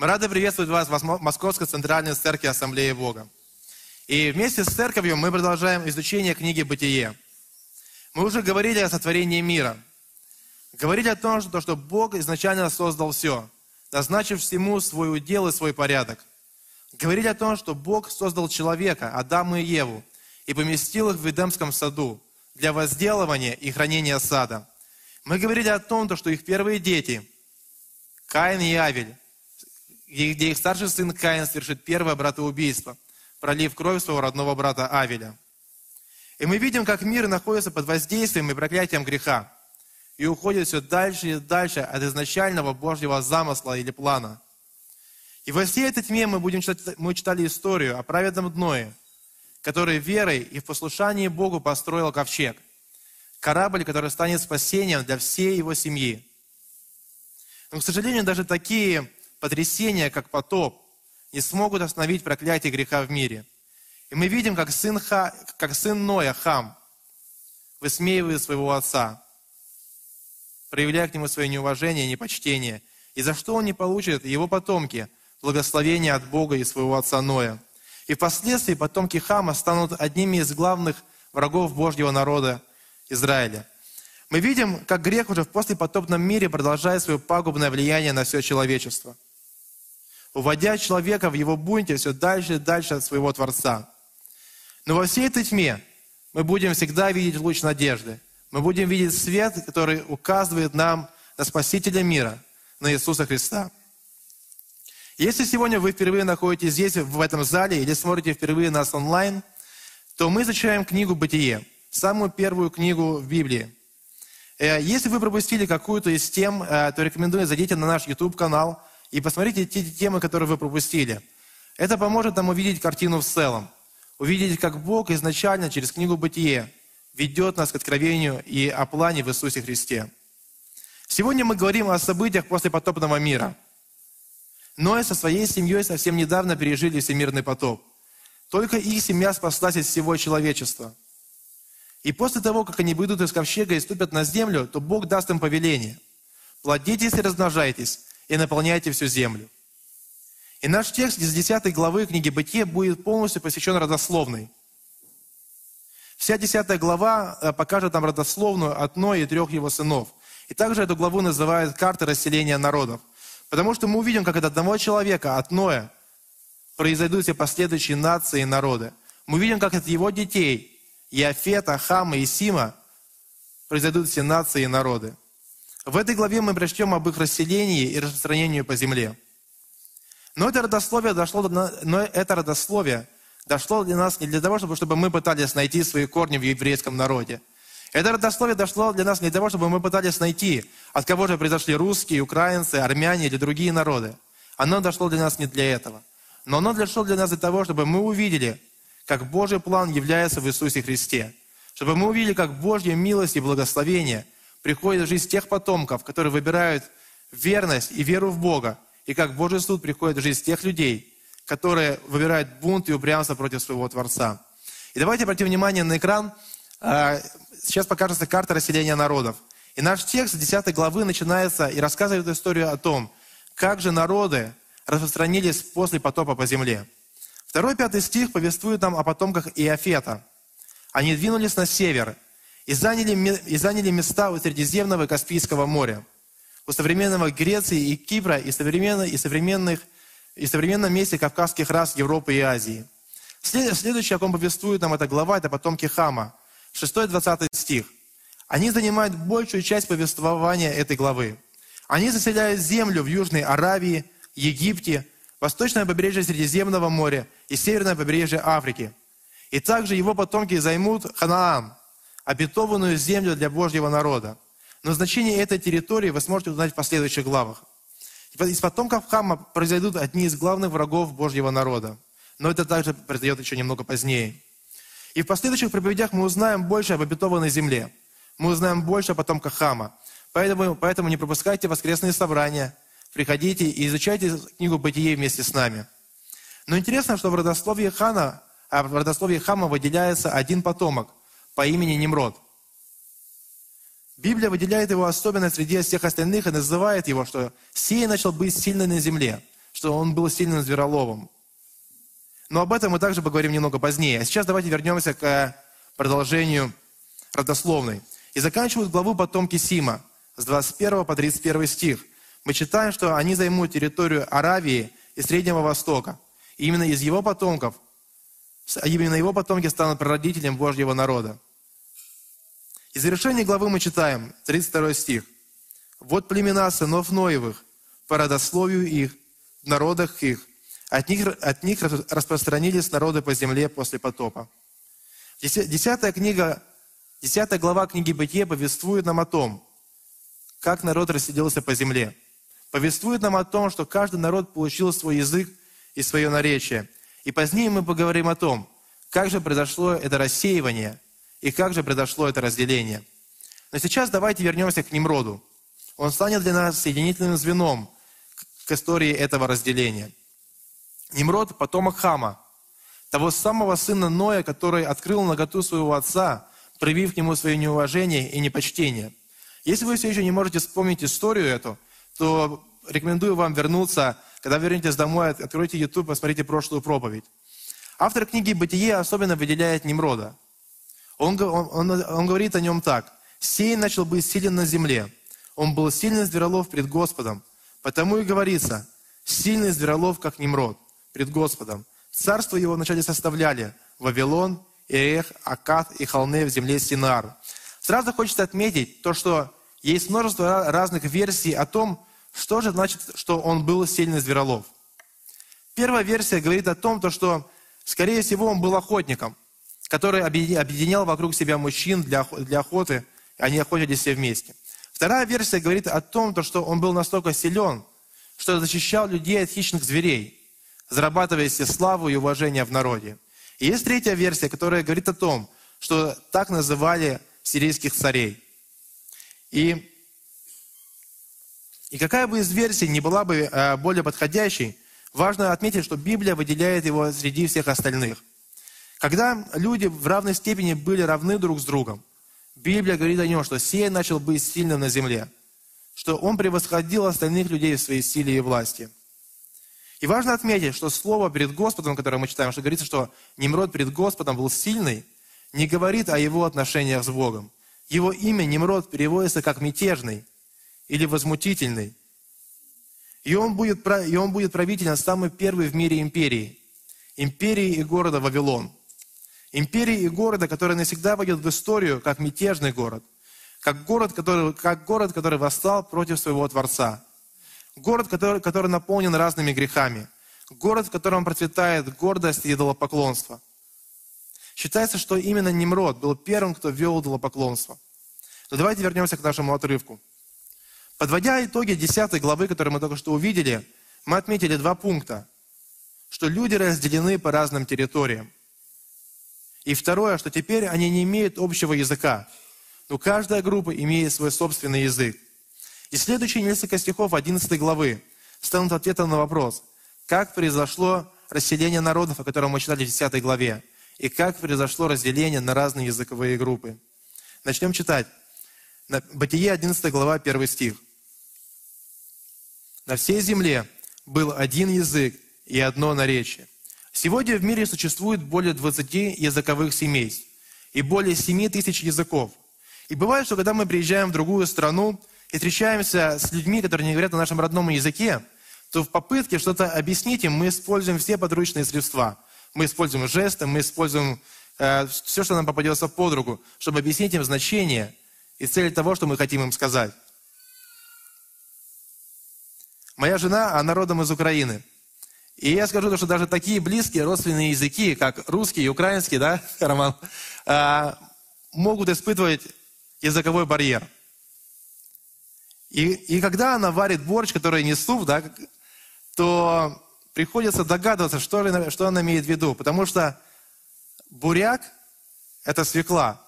Мы рады приветствовать вас в Московской Центральной Церкви Ассамблеи Бога. И вместе с церковью мы продолжаем изучение книги «Бытие». Мы уже говорили о сотворении мира. Говорили о том, что, что Бог изначально создал все, назначив всему свой удел и свой порядок. Говорили о том, что Бог создал человека, Адама и Еву, и поместил их в Эдемском саду для возделывания и хранения сада. Мы говорили о том, что их первые дети, Каин и Авель, где их старший сын Каин совершит первое братоубийство, пролив кровь своего родного брата Авеля. И мы видим, как мир находится под воздействием и проклятием греха и уходит все дальше и дальше от изначального Божьего замысла или плана. И во всей этой тьме мы, будем читать, мы читали историю о праведном Дное, который верой и в послушании Богу построил ковчег. Корабль, который станет спасением для всей его семьи. Но, к сожалению, даже такие потрясения, как потоп, не смогут остановить проклятие греха в мире. И мы видим, как сын, Ха, как сын Ноя, Хам, высмеивает своего отца, проявляя к нему свое неуважение и непочтение. И за что он не получит, его потомки, благословение от Бога и своего отца Ноя. И впоследствии потомки Хама станут одними из главных врагов Божьего народа Израиля. Мы видим, как грех уже в послепотопном мире продолжает свое пагубное влияние на все человечество – уводя человека в его бунте все дальше и дальше от своего Творца. Но во всей этой тьме мы будем всегда видеть луч надежды. Мы будем видеть свет, который указывает нам на Спасителя мира, на Иисуса Христа. Если сегодня вы впервые находитесь здесь, в этом зале, или смотрите впервые нас онлайн, то мы изучаем книгу «Бытие», самую первую книгу в Библии. Э, если вы пропустили какую-то из тем, э, то рекомендую зайдите на наш YouTube-канал – и посмотрите те темы, которые вы пропустили. Это поможет нам увидеть картину в целом. Увидеть, как Бог изначально через книгу «Бытие» ведет нас к откровению и о плане в Иисусе Христе. Сегодня мы говорим о событиях после потопного мира. Ноя со своей семьей совсем недавно пережили всемирный потоп. Только их семья спаслась из всего человечества. И после того, как они выйдут из ковчега и ступят на землю, то Бог даст им повеление. Плодитесь и размножайтесь, и наполняйте всю землю. И наш текст из 10 главы книги Бытия будет полностью посвящен родословной. Вся 10 глава э, покажет нам родословную от и трех его сынов. И также эту главу называют картой расселения народов. Потому что мы увидим, как от одного человека, от Ноя, произойдут все последующие нации и народы. Мы увидим, как от его детей, Иофета, Хама и Сима, произойдут все нации и народы. В этой главе мы прочтем об их расселении и распространении по земле. Но это родословие дошло, но это родословие дошло для нас не для того, чтобы, чтобы мы пытались найти свои корни в еврейском народе. Это родословие дошло для нас не для того, чтобы мы пытались найти, от кого же произошли русские, украинцы, армяне или другие народы. Оно дошло для нас не для этого. Но оно дошло для нас для того, чтобы мы увидели, как Божий план является в Иисусе Христе. Чтобы мы увидели, как Божья милость и благословение – приходит в жизнь тех потомков, которые выбирают верность и веру в Бога, и как Божий суд приходит в жизнь тех людей, которые выбирают бунт и упрямство против своего Творца. И давайте обратим внимание на экран. А, сейчас покажется карта расселения народов. И наш текст 10 главы начинается и рассказывает историю о том, как же народы распространились после потопа по земле. Второй пятый стих повествует нам о потомках Иофета. Они двинулись на север, и заняли, и заняли места у Средиземного и Каспийского моря, у современного Греции и Кипра и, современных, и, современных, и современном месте кавказских рас Европы и Азии. Следующее, о ком повествует нам эта глава, это потомки Хама, 6-20 стих. Они занимают большую часть повествования этой главы. Они заселяют землю в Южной Аравии, Египте, восточное побережье Средиземного моря и северное побережье Африки. И также его потомки займут Ханаан, обетованную землю для Божьего народа. Но значение этой территории вы сможете узнать в последующих главах. Из потомков Хама произойдут одни из главных врагов Божьего народа. Но это также произойдет еще немного позднее. И в последующих проповедях мы узнаем больше об обетованной земле. Мы узнаем больше о потомках Хама. Поэтому, поэтому не пропускайте воскресные собрания. Приходите и изучайте книгу «Бытие» вместе с нами. Но интересно, что в родословии Хана, а в родословии Хама выделяется один потомок – по имени Немрод. Библия выделяет его особенно среди всех остальных и называет его, что «сей начал быть сильный на земле, что он был сильным звероловом. Но об этом мы также поговорим немного позднее. А сейчас давайте вернемся к продолжению родословной. И заканчивают главу потомки Сима с 21 по 31 стих. Мы читаем, что они займут территорию Аравии и Среднего Востока. И именно из его потомков, именно его потомки станут прародителем Божьего народа. И завершение главы мы читаем, 32 стих. «Вот племена сынов Ноевых, по родословию их, в народах их, от них, от них распространились народы по земле после потопа». Десятая книга, десятая глава книги Бытия повествует нам о том, как народ расселился по земле. Повествует нам о том, что каждый народ получил свой язык и свое наречие. И позднее мы поговорим о том, как же произошло это рассеивание и как же произошло это разделение. Но сейчас давайте вернемся к Немроду. Он станет для нас соединительным звеном к истории этого разделения. Немрод – потомок Хама, того самого сына Ноя, который открыл наготу своего отца, проявив к нему свое неуважение и непочтение. Если вы все еще не можете вспомнить историю эту, то рекомендую вам вернуться, когда вернетесь домой, откройте YouTube, посмотрите прошлую проповедь. Автор книги «Бытие» особенно выделяет Немрода. Он, он, он, он говорит о нем так. «Сей начал быть силен на земле. Он был сильный зверолов пред Господом. Потому и говорится, сильный зверолов, как Немрод, пред Господом. Царство его вначале составляли Вавилон, Ирех, Акад и Халне в земле Синар. Сразу хочется отметить то, что есть множество разных версий о том, что же значит, что он был сильный зверолов. Первая версия говорит о том, то, что, скорее всего, он был охотником, который объединял вокруг себя мужчин для, охоты, они охотились все вместе. Вторая версия говорит о том, то, что он был настолько силен, что защищал людей от хищных зверей, зарабатывая себе славу и уважение в народе. И есть третья версия, которая говорит о том, что так называли сирийских царей. И, и какая бы из версий не была бы э, более подходящей, важно отметить, что Библия выделяет его среди всех остальных. Когда люди в равной степени были равны друг с другом, Библия говорит о нем, что сей начал быть сильным на земле, что он превосходил остальных людей в своей силе и власти – и важно отметить, что слово перед Господом, которое мы читаем, что говорится, что Немрод перед Господом был сильный, не говорит о его отношениях с Богом. Его имя Немрод переводится как мятежный или возмутительный. И он будет, и он будет правителем самой первой в мире империи. Империи и города Вавилон. Империи и города, который навсегда войдет в историю как мятежный город. Как город, который, как город, который восстал против своего Творца. Город, который, который наполнен разными грехами. Город, в котором процветает гордость и идолопоклонство. Считается, что именно Немрод был первым, кто ввел идолопоклонство. Но давайте вернемся к нашему отрывку. Подводя итоги 10 главы, которые мы только что увидели, мы отметили два пункта. Что люди разделены по разным территориям. И второе, что теперь они не имеют общего языка. Но каждая группа имеет свой собственный язык. И следующие несколько стихов 11 главы станут ответом на вопрос, как произошло расселение народов, о котором мы читали в 10 главе, и как произошло разделение на разные языковые группы. Начнем читать. Бытие 11 глава, 1 стих. «На всей земле был один язык и одно наречие. Сегодня в мире существует более 20 языковых семейств и более 7 тысяч языков. И бывает, что когда мы приезжаем в другую страну, и встречаемся с людьми, которые не говорят на нашем родном языке, то в попытке что-то объяснить им мы используем все подручные средства. Мы используем жесты, мы используем э, все, что нам попадется под руку, чтобы объяснить им значение и цель того, что мы хотим им сказать. Моя жена, она родом из Украины. И я скажу, что даже такие близкие родственные языки, как русский и украинский, да, Роман, э, могут испытывать языковой барьер – и, и когда она варит борщ, который не суп, да, то приходится догадываться, что, что она имеет в виду. Потому что буряк – это свекла.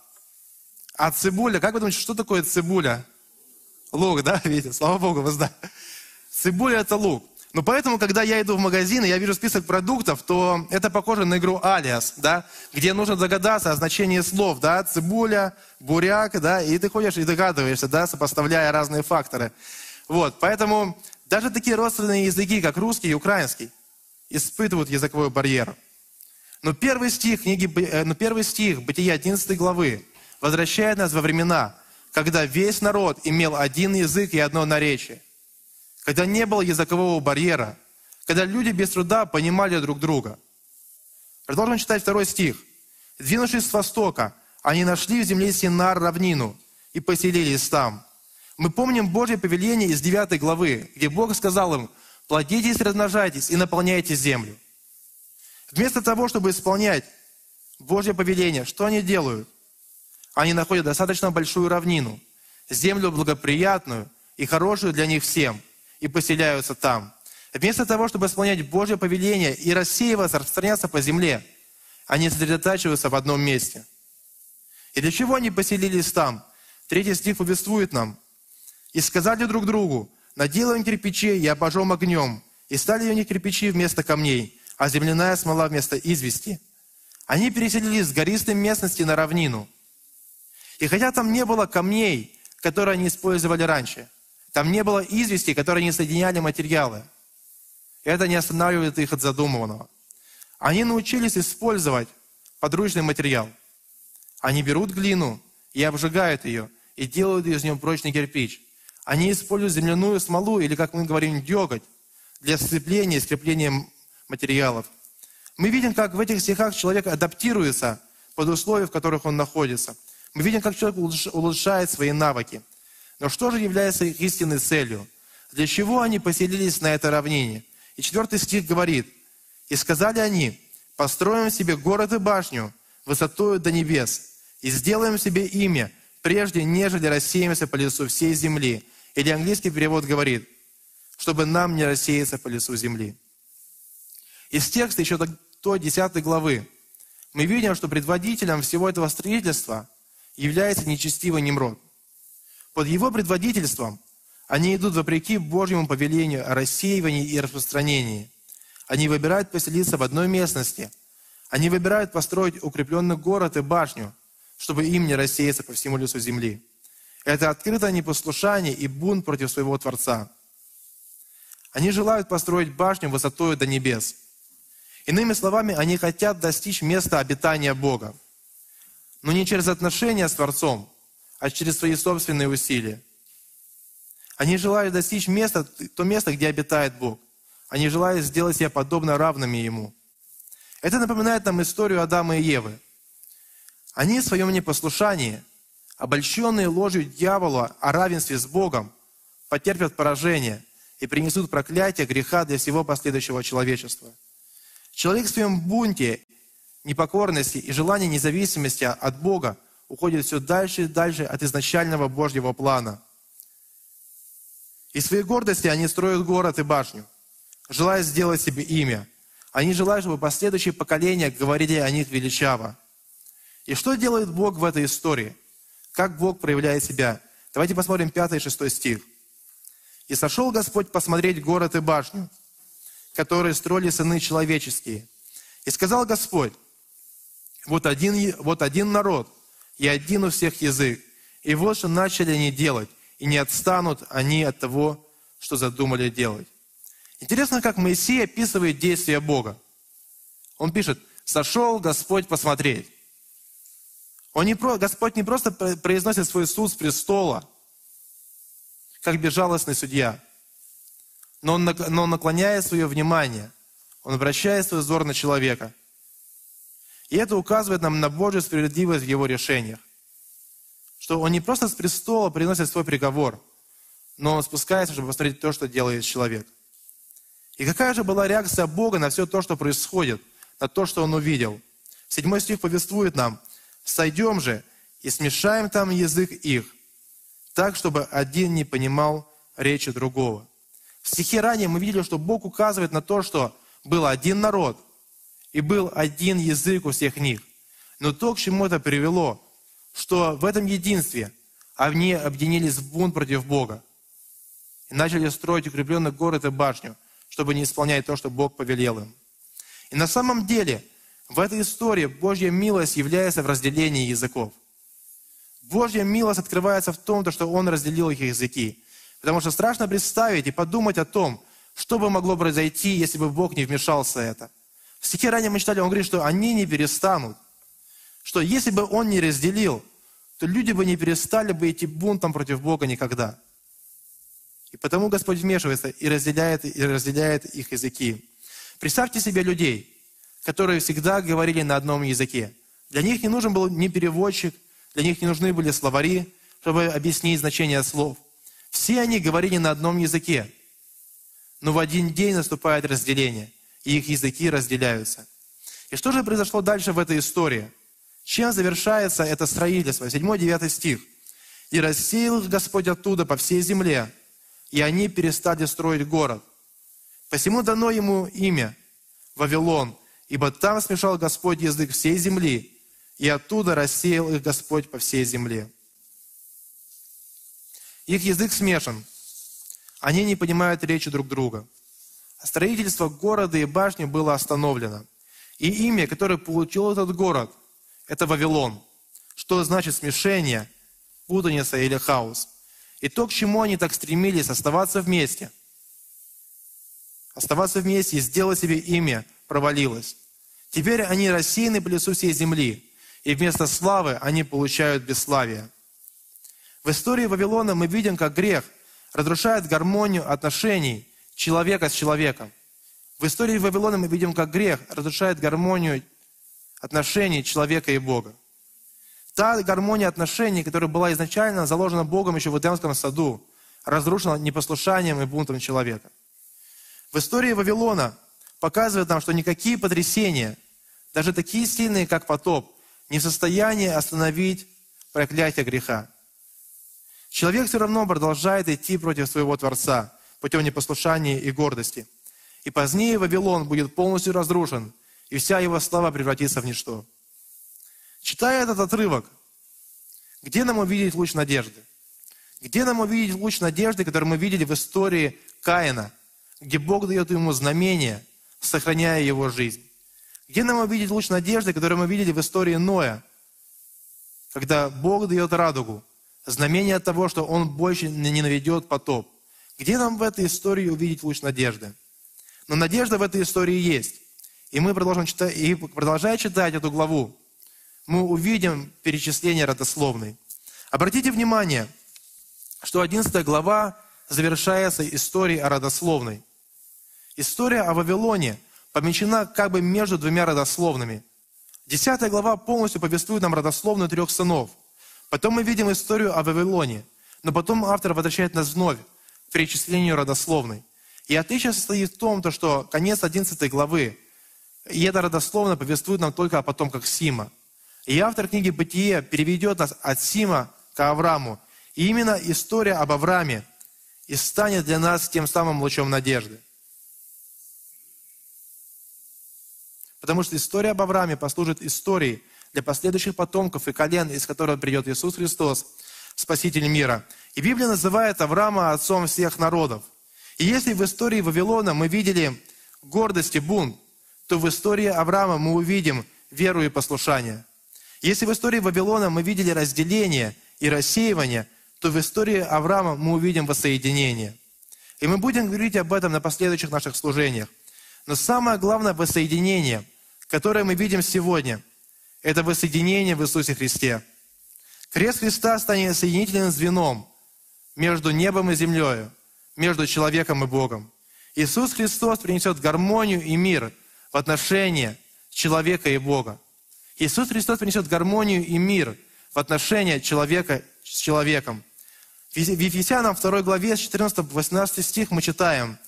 А цибуля, как вы думаете, что такое цибуля? Лук, да, видите? Слава Богу, вы знаете. Цибуля – это лук. Но поэтому, когда я иду в магазин и я вижу список продуктов, то это похоже на игру «Алиас», да, где нужно догадаться о значении слов, да, цибуля, буряк, да, и ты ходишь и догадываешься, да, сопоставляя разные факторы. Вот, поэтому Даже такие родственные языки, как русский и украинский, испытывают языковой барьер. Но первый стих, книги, э, но первый стих Бытия 11 главы возвращает нас во времена, когда весь народ имел один язык и одно наречие, когда не было языкового барьера, когда люди без труда понимали друг друга. Продолжим читать второй стих. «Двинувшись с востока, они нашли в земле Синар равнину и поселились там». Мы помним Божье повеление из 9 главы, где Бог сказал им, «Плодитесь, размножайтесь и наполняйте землю». Вместо того, чтобы исполнять Божье повеление, что они делают? Они находят достаточно большую равнину, землю благоприятную и хорошую для них всем, и поселяются там. Вместо того, чтобы исполнять Божье повеление и рассеиваться, распространяться по земле, они сосредотачиваются в одном месте. И для чего они поселились там? Третий стих повествует нам. «И сказали друг другу, наделаем кирпичей и обожжем огнем, и стали у них кирпичи вместо камней, а земляная смола вместо извести». Они переселились с гористой местности на равнину. И хотя там не было камней, которые они использовали раньше, там не было извести, которые не соединяли материалы, это не останавливает их от задуманного. Они научились использовать подручный материал. Они берут глину и обжигают ее, и делают из нее прочный кирпич. Они используют земляную смолу, или, как мы говорим, деготь, для сцепления и скрепления материалов. Мы видим, как в этих стихах человек адаптируется под условия, в которых он находится. Мы видим, как человек улучшает свои навыки. Но что же является их истинной целью? Для чего они поселились на этой равнине? И четвертый стих говорит, «И сказали они, построим себе город и башню высотою до небес, и сделаем себе имя, прежде нежели рассеемся по лицу всей земли». Или английский перевод говорит, чтобы нам не рассеяться по лицу земли. Из текста еще той 10 главы мы видим, что предводителем всего этого строительства является нечестивый Немрод. Под его предводительством они идут вопреки Божьему повелению о рассеивании и распространении. Они выбирают поселиться в одной местности. Они выбирают построить укрепленный город и башню, чтобы им не рассеяться по всему лицу земли. Это открытое непослушание и бунт против своего Творца. Они желают построить башню высотою до небес. Иными словами, они хотят достичь места обитания Бога. Но не через отношения с Творцом, а через свои собственные усилия. Они желают достичь места, то место, где обитает Бог. Они желают сделать себя подобно равными Ему. Это напоминает нам историю Адама и Евы. Они в своем непослушании, обольщенные ложью дьявола о равенстве с Богом, потерпят поражение и принесут проклятие греха для всего последующего человечества. Человек в своем бунте, непокорности и желании независимости от Бога уходит все дальше и дальше от изначального Божьего плана – из своей гордости они строят город и башню, желая сделать себе имя. Они желают, чтобы последующие поколения говорили о них величаво. И что делает Бог в этой истории? Как Бог проявляет себя? Давайте посмотрим 5 и 6 стих. «И сошел Господь посмотреть город и башню, которые строили сыны человеческие. И сказал Господь, вот один, вот один народ, и один у всех язык. И вот что начали они делать и не отстанут они от того, что задумали делать. Интересно, как Моисей описывает действия Бога. Он пишет, сошел Господь посмотреть. Он не, Господь не просто произносит свой суд с престола, как безжалостный судья, но он, но он наклоняет свое внимание, он обращает свой взор на человека. И это указывает нам на Божью справедливость в его решениях что он не просто с престола приносит свой приговор, но он спускается, чтобы посмотреть то, что делает человек. И какая же была реакция Бога на все то, что происходит, на то, что он увидел? Седьмой стих повествует нам, «Сойдем же и смешаем там язык их, так, чтобы один не понимал речи другого». В стихе ранее мы видели, что Бог указывает на то, что был один народ и был один язык у всех них. Но то, к чему это привело, что в этом единстве они объединились в бунт против Бога и начали строить укрепленный город и башню, чтобы не исполнять то, что Бог повелел им. И на самом деле в этой истории Божья милость является в разделении языков. Божья милость открывается в том, что Он разделил их языки. Потому что страшно представить и подумать о том, что бы могло произойти, если бы Бог не вмешался в это. В стихе ранее мы читали, он говорит, что они не перестанут. Что если бы он не разделил, то люди бы не перестали бы идти бунтом против Бога никогда. И потому Господь вмешивается и разделяет, и разделяет их языки. Представьте себе людей, которые всегда говорили на одном языке. Для них не нужен был ни переводчик, для них не нужны были словари, чтобы объяснить значение слов. Все они говорили на одном языке. Но в один день наступает разделение, и их языки разделяются. И что же произошло дальше в этой истории? Чем завершается это строительство? 7-9 стих. «И рассеял их Господь оттуда по всей земле, и они перестали строить город. Посему дано ему имя Вавилон, ибо там смешал Господь язык всей земли, и оттуда рассеял их Господь по всей земле. Их язык смешан. Они не понимают речи друг друга. Строительство города и башни было остановлено. И имя, которое получил этот город, это Вавилон. Что значит смешение, путаница или хаос. И то, к чему они так стремились, оставаться вместе. Оставаться вместе и сделать себе имя, провалилось. Теперь они рассеяны по лицу всей земли, и вместо славы они получают бесславие. В истории Вавилона мы видим, как грех разрушает гармонию отношений человека с человеком. В истории Вавилона мы видим, как грех разрушает гармонию отношений человека и Бога. Та гармония отношений, которая была изначально заложена Богом еще в Эдемском саду, разрушена непослушанием и бунтом человека. В истории Вавилона показывает нам, что никакие потрясения, даже такие сильные, как потоп, не в состоянии остановить проклятие греха. Человек все равно продолжает идти против своего Творца путем непослушания и гордости. И позднее Вавилон будет полностью разрушен, и вся его слава превратится в ничто. Читая этот отрывок, где нам увидеть луч надежды? Где нам увидеть луч надежды, который мы видели в истории Каина, где Бог дает ему знамение, сохраняя его жизнь? Где нам увидеть луч надежды, который мы видели в истории Ноя, когда Бог дает радугу, знамение того, что Он больше не наведет потоп? Где нам в этой истории увидеть луч надежды? Но надежда в этой истории есть. И мы продолжим читать, и продолжая читать эту главу, мы увидим перечисление родословной. Обратите внимание, что 11 глава завершается историей о родословной. История о Вавилоне помещена как бы между двумя родословными. Десятая глава полностью повествует нам родословную трех сынов. Потом мы видим историю о Вавилоне, но потом автор возвращает нас вновь перечислению родословной. И отличие состоит в том, что конец 11 главы, и эта родословная повествует нам только о потомках Сима – и автор книги «Бытие» переведет нас от Сима к Аврааму. И именно история об Аврааме и станет для нас тем самым лучом надежды. Потому что история об Аврааме послужит историей для последующих потомков и колен, из которых придет Иисус Христос, Спаситель мира. И Библия называет Авраама отцом всех народов. И если в истории Вавилона мы видели гордость и бунт, то в истории Авраама мы увидим веру и послушание – если в истории Вавилона мы видели разделение и рассеивание, то в истории Авраама мы увидим воссоединение. И мы будем говорить об этом на последующих наших служениях. Но самое главное воссоединение, которое мы видим сегодня, это воссоединение в Иисусе Христе. Крест Христа станет соединительным звеном между небом и землей, между человеком и Богом. Иисус Христос принесет гармонию и мир в отношении человека и Бога. Иисус Христос принесет гармонию и мир в отношения человека с человеком. В Ефесянам 2 главе с 14 по 18 стих мы читаем,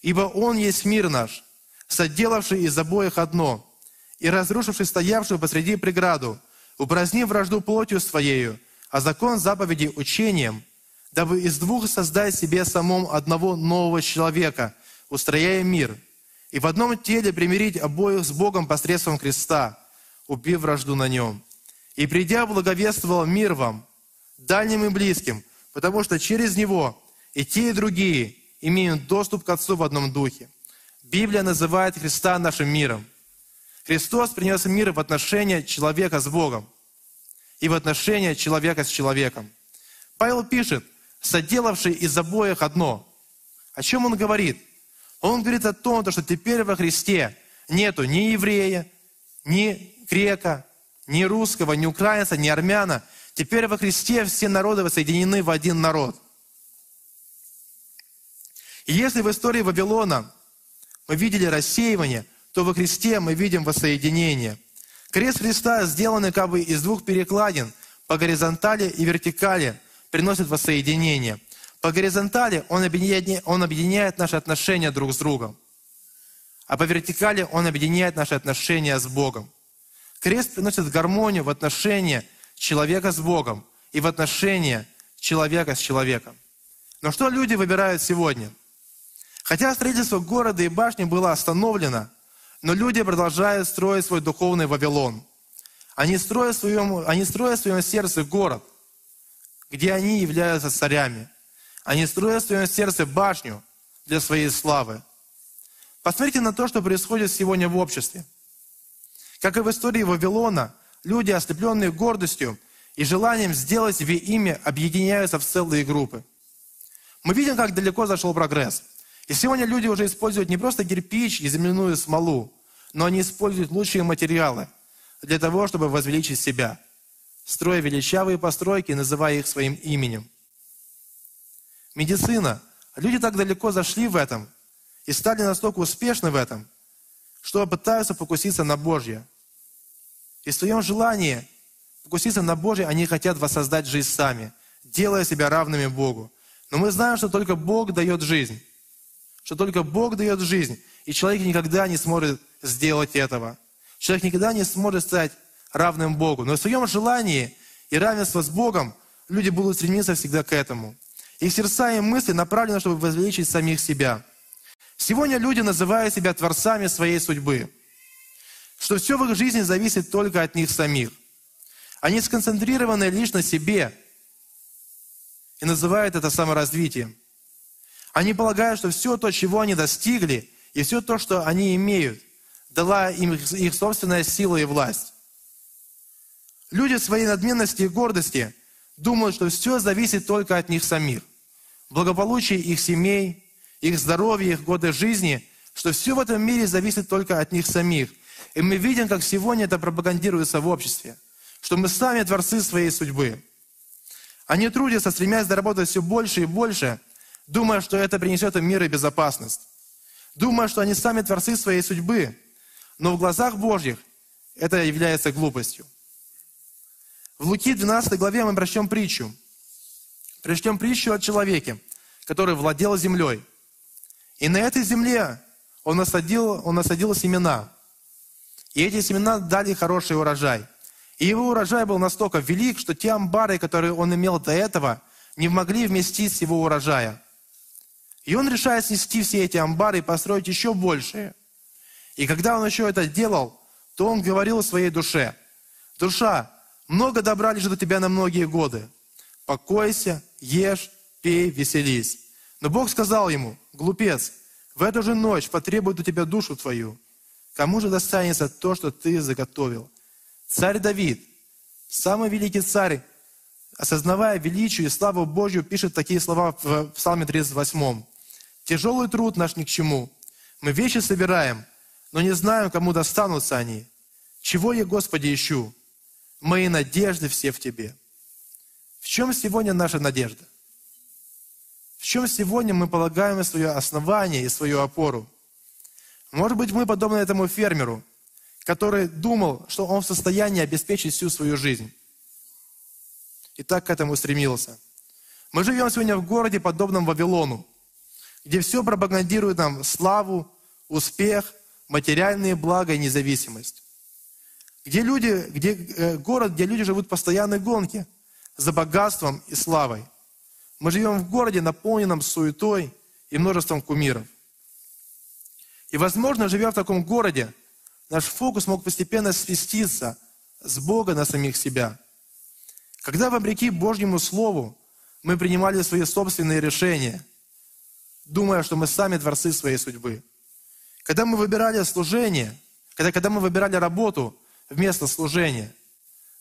«Ибо Он есть мир наш, соделавший из обоих одно, и разрушивший стоявшую посреди преграду, упразднив вражду плотью своею, а закон заповеди учением, дабы из двух создать себе самом одного нового человека, устрояя мир, и в одном теле примирить обоих с Богом посредством креста, убив вражду на нем. И придя, благовествовал мир вам, дальним и близким, потому что через него и те, и другие имеют доступ к Отцу в одном духе. Библия называет Христа нашим миром. Христос принес мир в отношения человека с Богом и в отношения человека с человеком. Павел пишет, соделавший из обоих одно. О чем он говорит? Он говорит о том, что теперь во Христе нету ни еврея, ни грека, ни русского, ни украинца, ни армяна. Теперь во Христе все народы воссоединены в один народ. И если в истории Вавилона мы видели рассеивание, то во Христе мы видим воссоединение. Крест Христа, сделанный как бы из двух перекладин, по горизонтали и вертикали, приносит воссоединение. По горизонтали он объединяет, он объединяет наши отношения друг с другом. А по вертикали он объединяет наши отношения с Богом. Крест приносит гармонию в отношения человека с Богом и в отношения человека с человеком. Но что люди выбирают сегодня? Хотя строительство города и башни было остановлено, но люди продолжают строить свой духовный Вавилон. Они строят в своем, они строят в своем сердце город, где они являются царями. Они строят в своем сердце башню для своей славы. Посмотрите на то, что происходит сегодня в обществе. Как и в истории Вавилона, люди, ослепленные гордостью и желанием сделать себе имя, объединяются в целые группы. Мы видим, как далеко зашел прогресс. И сегодня люди уже используют не просто кирпич и земляную смолу, но они используют лучшие материалы для того, чтобы возвеличить себя, строя величавые постройки, называя их своим именем. Медицина. Люди так далеко зашли в этом и стали настолько успешны в этом, что пытаются покуситься на Божье. И в своем желании покуситься на Божье, они хотят воссоздать жизнь сами, делая себя равными Богу. Но мы знаем, что только Бог дает жизнь. Что только Бог дает жизнь. И человек никогда не сможет сделать этого. Человек никогда не сможет стать равным Богу. Но в своем желании и равенство с Богом люди будут стремиться всегда к этому. Их сердца и мысли направлены, чтобы возвеличить самих себя. Сегодня люди называют себя творцами своей судьбы. Что все в их жизни зависит только от них самих. Они сконцентрированы лишь на себе и называют это саморазвитием. Они полагают, что все то, чего они достигли, и все то, что они имеют, дала им их собственная сила и власть. Люди в своей надменности и гордости думают, что все зависит только от них самих. Благополучие их семей, их здоровье, их годы жизни, что все в этом мире зависит только от них самих. И мы видим, как сегодня это пропагандируется в обществе, что мы сами творцы своей судьбы. Они трудятся, стремясь заработать все больше и больше, думая, что это принесет им мир и безопасность. Думая, что они сами творцы своей судьбы, но в глазах Божьих это является глупостью. В Луки 12 главе мы прочтем притчу. Прочтем притчу о человеке, который владел землей. И на этой земле он насадил, он насадил семена. И эти семена дали хороший урожай. И его урожай был настолько велик, что те амбары, которые он имел до этого, не могли вместить его урожая. И он решает снести все эти амбары и построить еще большие – и когда он еще это делал, то он говорил своей душе, «Душа, много добра лежит у тебя на многие годы. Покойся, ешь, пей, веселись». Но Бог сказал ему, «Глупец, в эту же ночь потребует у тебя душу твою. Кому же достанется то, что ты заготовил?» Царь Давид, самый великий царь, осознавая величие и славу Божью, пишет такие слова в Псалме 38. «Тяжелый труд наш ни к чему. Мы вещи собираем, но не знаю, кому достанутся они. Чего я, Господи, ищу? Мои надежды все в Тебе. В чем сегодня наша надежда? В чем сегодня мы полагаем свое основание и свою опору? Может быть, мы подобны этому фермеру, который думал, что он в состоянии обеспечить всю свою жизнь. И так к этому стремился. Мы живем сегодня в городе, подобном Вавилону, где все пропагандирует нам славу, успех – материальные блага и независимость. Где люди, где, э, город, где люди живут в постоянной гонке за богатством и славой. Мы живем в городе, наполненном суетой и множеством кумиров. И, возможно, живя в таком городе, наш фокус мог постепенно свеститься с Бога на самих себя. Когда, вопреки Божьему Слову, мы принимали свои собственные решения, думая, что мы сами творцы своей судьбы – когда мы выбирали служение, когда, когда мы выбирали работу вместо служения,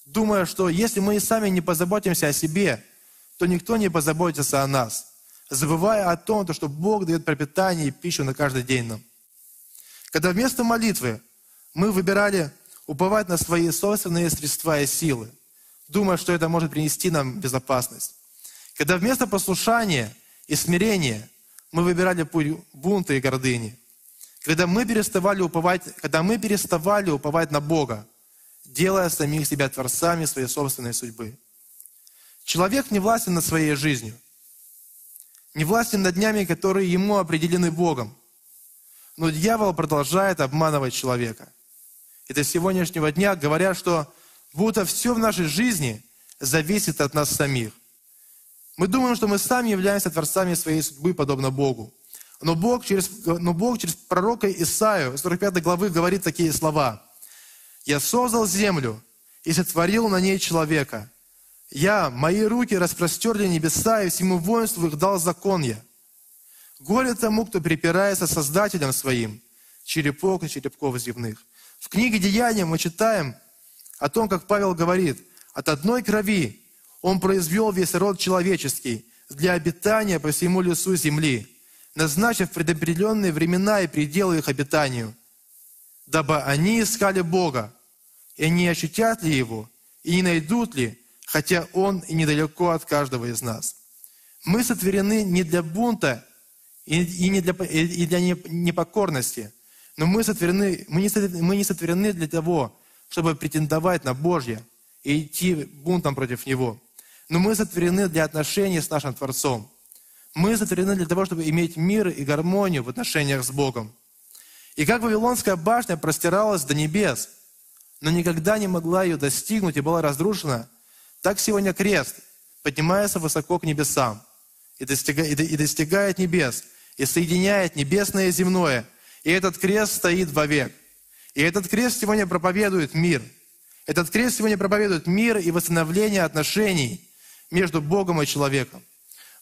думая, что если мы и сами не позаботимся о себе, то никто не позаботится о нас, забывая о том, что Бог дает пропитание и пищу на каждый день нам. Когда вместо молитвы мы выбирали уповать на свои собственные средства и силы, думая, что это может принести нам безопасность. Когда вместо послушания и смирения мы выбирали путь бунта и гордыни. Когда мы переставали уповать, когда мы переставали уповать на Бога, делая самих себя творцами своей собственной судьбы. Человек не властен над своей жизнью, не властен над днями, которые ему определены Богом. Но дьявол продолжает обманывать человека. И до сегодняшнего дня говорят, что будто все в нашей жизни зависит от нас самих. Мы думаем, что мы сами являемся творцами своей судьбы, подобно Богу. Но Бог через, но Бог через пророка Исаию, 45 главы, говорит такие слова. «Я создал землю и сотворил на ней человека. Я, мои руки распростерли небеса, и всему воинству их дал закон я. Горе тому, кто припирается Создателем своим, черепок и черепков земных». В книге «Деяния» мы читаем о том, как Павел говорит, «От одной крови он произвел весь род человеческий для обитания по всему лесу земли, назначив предопределенные времена и пределы их обитанию, дабы они искали Бога, и не ощутят ли Его, и не найдут ли, хотя Он и недалеко от каждого из нас. Мы сотворены не для бунта и не для, и для непокорности, но мы, сотворены, мы, не, мы не сотворены для того, чтобы претендовать на Божье и идти бунтом против Него но мы сотворены для отношений с нашим Творцом. Мы сотворены для того, чтобы иметь мир и гармонию в отношениях с Богом. И как Вавилонская башня простиралась до небес, но никогда не могла ее достигнуть и была разрушена, так сегодня крест поднимается высоко к небесам и достигает, и достигает небес, и соединяет небесное и земное. И этот крест стоит вовек. И этот крест сегодня проповедует мир. Этот крест сегодня проповедует мир и восстановление отношений между Богом и человеком.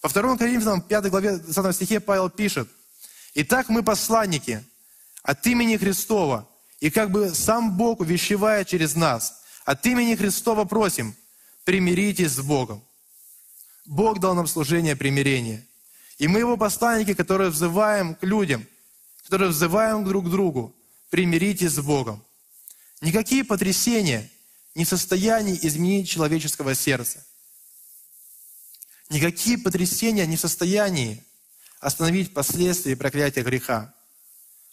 Во 2 Коринфянам 5 главе 20 стихе Павел пишет, «Итак мы посланники от имени Христова, и как бы сам Бог увещевает через нас, от имени Христова просим, примиритесь с Богом». Бог дал нам служение примирения. И мы его посланники, которые взываем к людям, которые взываем друг к другу, примиритесь с Богом. Никакие потрясения не в состоянии изменить человеческого сердца. Никакие потрясения не в состоянии остановить последствия проклятия греха.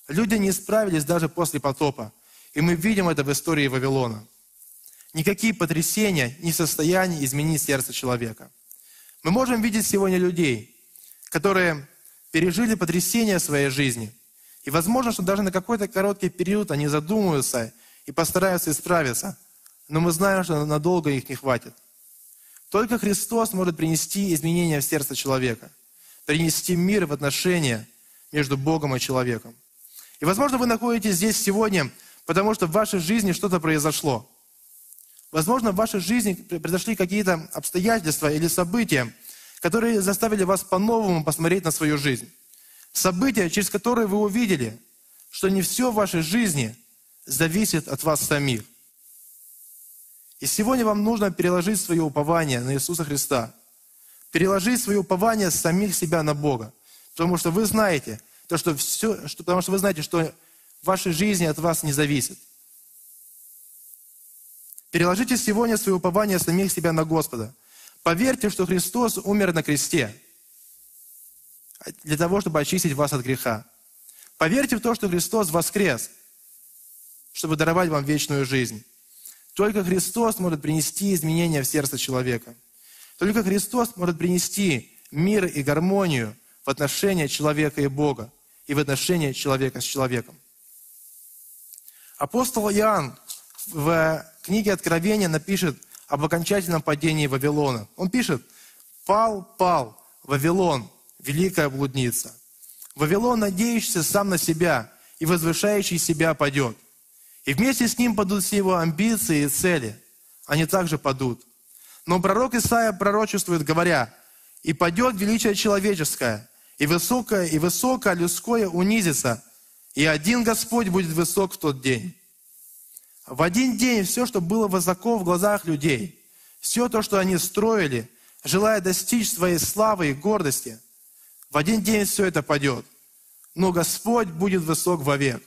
Люди не справились даже после потопа, и мы видим это в истории Вавилона. Никакие потрясения не в состоянии изменить сердце человека. Мы можем видеть сегодня людей, которые пережили потрясения в своей жизни. И возможно, что даже на какой-то короткий период они задумаются и постараются исправиться. Но мы знаем, что надолго их не хватит. Только Христос может принести изменения в сердце человека, принести мир в отношения между Богом и человеком. И, возможно, вы находитесь здесь сегодня, потому что в вашей жизни что-то произошло. Возможно, в вашей жизни произошли какие-то обстоятельства или события, которые заставили вас по-новому посмотреть на свою жизнь. События, через которые вы увидели, что не все в вашей жизни зависит от вас самих. И сегодня вам нужно переложить свое упование на Иисуса Христа. Переложить свое упование самих себя на Бога. Потому что вы знаете, то, что все, что, потому что вы знаете, что вашей жизни от вас не зависит. Переложите сегодня свое упование самих себя на Господа. Поверьте, что Христос умер на кресте для того, чтобы очистить вас от греха. Поверьте в то, что Христос воскрес, чтобы даровать вам вечную жизнь. Только Христос может принести изменения в сердце человека. Только Христос может принести мир и гармонию в отношении человека и Бога, и в отношении человека с человеком. Апостол Иоанн в книге Откровения напишет об окончательном падении Вавилона. Он пишет, «Пал, пал, Вавилон, великая блудница. Вавилон, надеющийся сам на себя и возвышающий себя, падет. И вместе с ним падут все его амбиции и цели. Они также падут. Но пророк Исаия пророчествует, говоря, «И падет величие человеческое, и высокое, и высокое людское унизится, и один Господь будет высок в тот день». В один день все, что было высоко в глазах людей, все то, что они строили, желая достичь своей славы и гордости. В один день все это падет, но Господь будет высок вовек.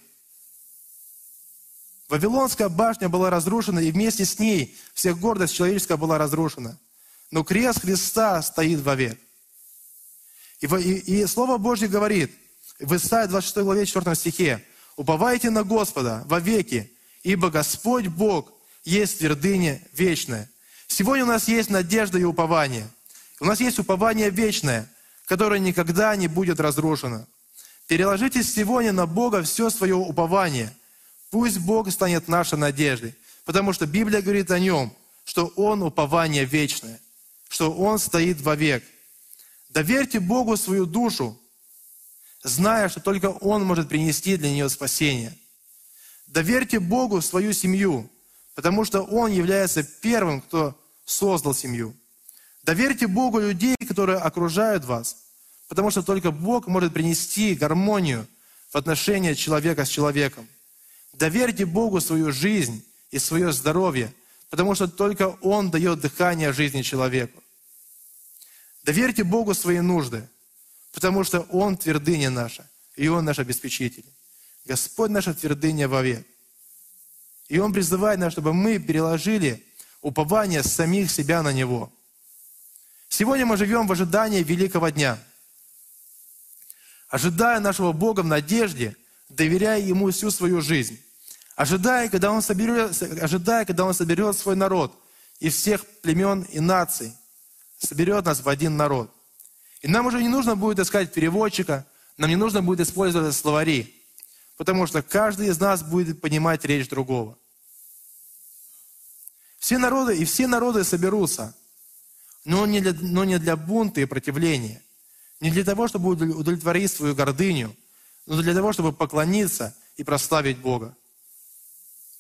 Вавилонская башня была разрушена, и вместе с ней вся гордость человеческая была разрушена. Но крест Христа стоит вовек. И, и, и Слово Божье говорит в Исаии 26 главе 4 стихе, «Уповайте на Господа вовеки, ибо Господь Бог есть твердыня вечная». Сегодня у нас есть надежда и упование. У нас есть упование вечное, которое никогда не будет разрушено. Переложите сегодня на Бога все свое упование – Пусть Бог станет нашей надеждой, потому что Библия говорит о Нем, что Он упование вечное, что Он стоит вовек. Доверьте Богу свою душу, зная, что только Он может принести для нее спасение. Доверьте Богу свою семью, потому что Он является первым, кто создал семью. Доверьте Богу людей, которые окружают вас, потому что только Бог может принести гармонию в отношении человека с человеком. Доверьте Богу свою жизнь и свое здоровье, потому что только Он дает дыхание жизни человеку. Доверьте Богу свои нужды, потому что Он твердыня наша, и Он наш обеспечитель. Господь наша твердыня вовек. И Он призывает нас, чтобы мы переложили упование самих себя на Него. Сегодня мы живем в ожидании великого дня. Ожидая нашего Бога в надежде – доверяя Ему всю свою жизнь, ожидая, когда Он соберет, ожидая, когда Он соберет свой народ из всех племен и наций, соберет нас в один народ. И нам уже не нужно будет искать переводчика, нам не нужно будет использовать словари, потому что каждый из нас будет понимать речь другого. Все народы и все народы соберутся, но не для, но не для бунта и противления, не для того, чтобы удовлетворить свою гордыню, но для того, чтобы поклониться и прославить Бога.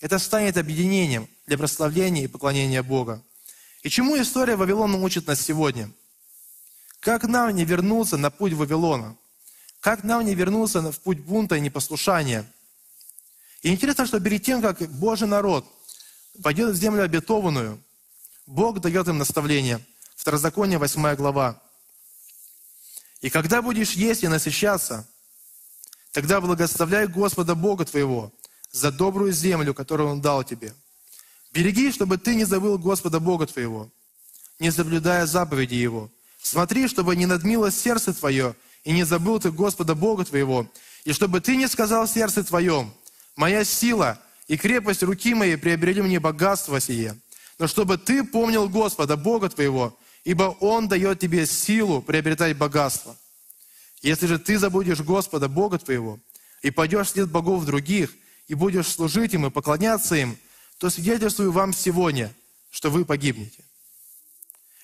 Это станет объединением для прославления и поклонения Бога. И чему история Вавилона учит нас сегодня? Как нам не вернуться на путь Вавилона? Как нам не вернуться в путь бунта и непослушания? И интересно, что перед тем, как Божий народ пойдет в землю обетованную, Бог дает им наставление. Второзаконие, 8 глава. «И когда будешь есть и насыщаться, Тогда благословляй Господа Бога твоего за добрую землю, которую Он дал тебе. Береги, чтобы ты не забыл Господа Бога твоего, не соблюдая заповеди Его. Смотри, чтобы не надмило сердце твое, и не забыл ты Господа Бога твоего, и чтобы ты не сказал сердце твоем, «Моя сила и крепость руки моей приобрели мне богатство сие». Но чтобы ты помнил Господа Бога твоего, ибо Он дает тебе силу приобретать богатство. Если же ты забудешь Господа, Бога твоего, и пойдешь вслед богов других, и будешь служить им и поклоняться им, то свидетельствую вам сегодня, что вы погибнете.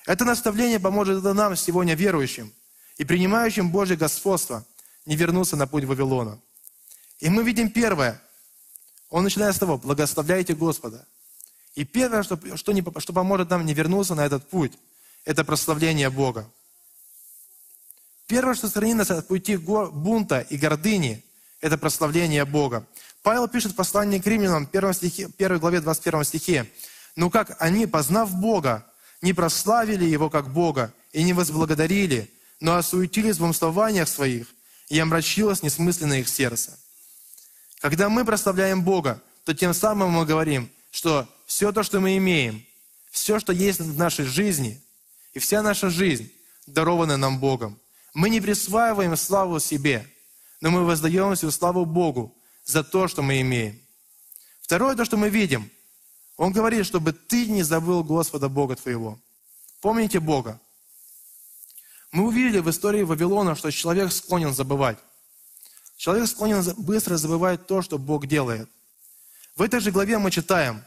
Это наставление поможет нам сегодня верующим и принимающим Божье господство не вернуться на путь Вавилона. И мы видим первое. Он начинает с того, благословляйте Господа. И первое, что, что, не, что поможет нам не вернуться на этот путь, это прославление Бога. Первое, что сохранит нас от пути бунта и гордыни, это прославление Бога. Павел пишет в послании к римлянам, 1, стихе, 1 главе 21 стихе, «Но как они, познав Бога, не прославили Его как Бога и не возблагодарили, но осуетились в умствованиях своих, и омрачилось несмысленное их сердце». Когда мы прославляем Бога, то тем самым мы говорим, что все то, что мы имеем, все, что есть в нашей жизни, и вся наша жизнь дарована нам Богом. Мы не присваиваем славу себе, но мы воздаем всю славу Богу за то, что мы имеем. Второе, то, что мы видим, он говорит, чтобы ты не забыл Господа Бога твоего. Помните Бога. Мы увидели в истории Вавилона, что человек склонен забывать. Человек склонен быстро забывать то, что Бог делает. В этой же главе мы читаем,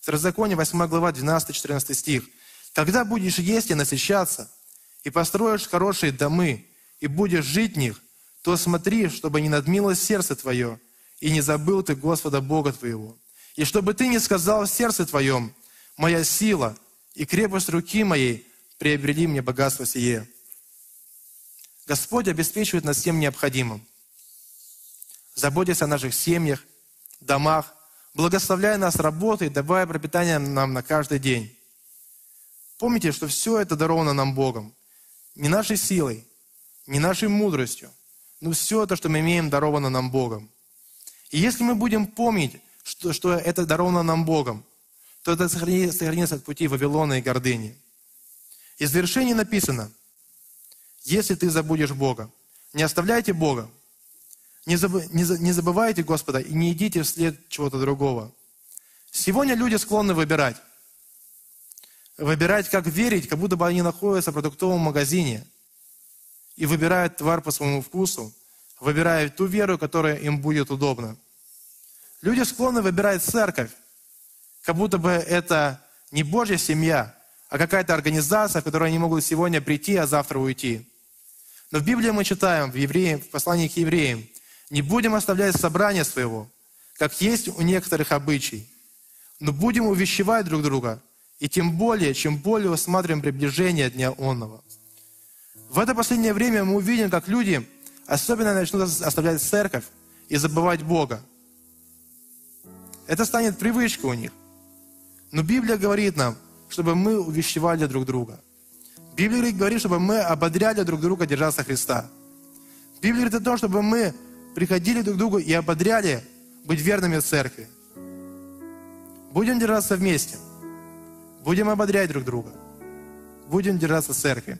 Второзаконие, 8 глава, 12-14 стих. «Когда будешь есть и насыщаться, и построишь хорошие домы, и будешь жить в них, то смотри, чтобы не надмилось сердце твое, и не забыл ты Господа Бога твоего. И чтобы ты не сказал в сердце твоем, моя сила и крепость руки моей приобрели мне богатство сие. Господь обеспечивает нас всем необходимым. Заботясь о наших семьях, домах, благословляя нас работой, давая пропитание нам на каждый день. Помните, что все это даровано нам Богом. Не нашей силой, не нашей мудростью, но все это, что мы имеем, даровано нам Богом. И если мы будем помнить, что, что это даровано нам Богом, то это сохранится, от пути Вавилона и гордыни. И в написано, если ты забудешь Бога, не оставляйте Бога, не, заб, не, не забывайте Господа и не идите вслед чего-то другого. Сегодня люди склонны выбирать. Выбирать, как верить, как будто бы они находятся в продуктовом магазине и выбирают товар по своему вкусу, выбирают ту веру, которая им будет удобна. Люди склонны выбирать церковь, как будто бы это не Божья семья, а какая-то организация, в которой они могут сегодня прийти, а завтра уйти. Но в Библии мы читаем, в, евреям, в послании к евреям, не будем оставлять собрание своего, как есть у некоторых обычай, но будем увещевать друг друга, и тем более, чем более усматриваем приближение Дня Онного. В это последнее время мы увидим, как люди особенно начнут оставлять церковь и забывать Бога. Это станет привычкой у них. Но Библия говорит нам, чтобы мы увещевали друг друга. Библия говорит, чтобы мы ободряли друг друга держаться Христа. Библия говорит о том, чтобы мы приходили друг к другу и ободряли быть верными в церкви. Будем держаться вместе. Будем ободрять друг друга. Будем держаться в церкви.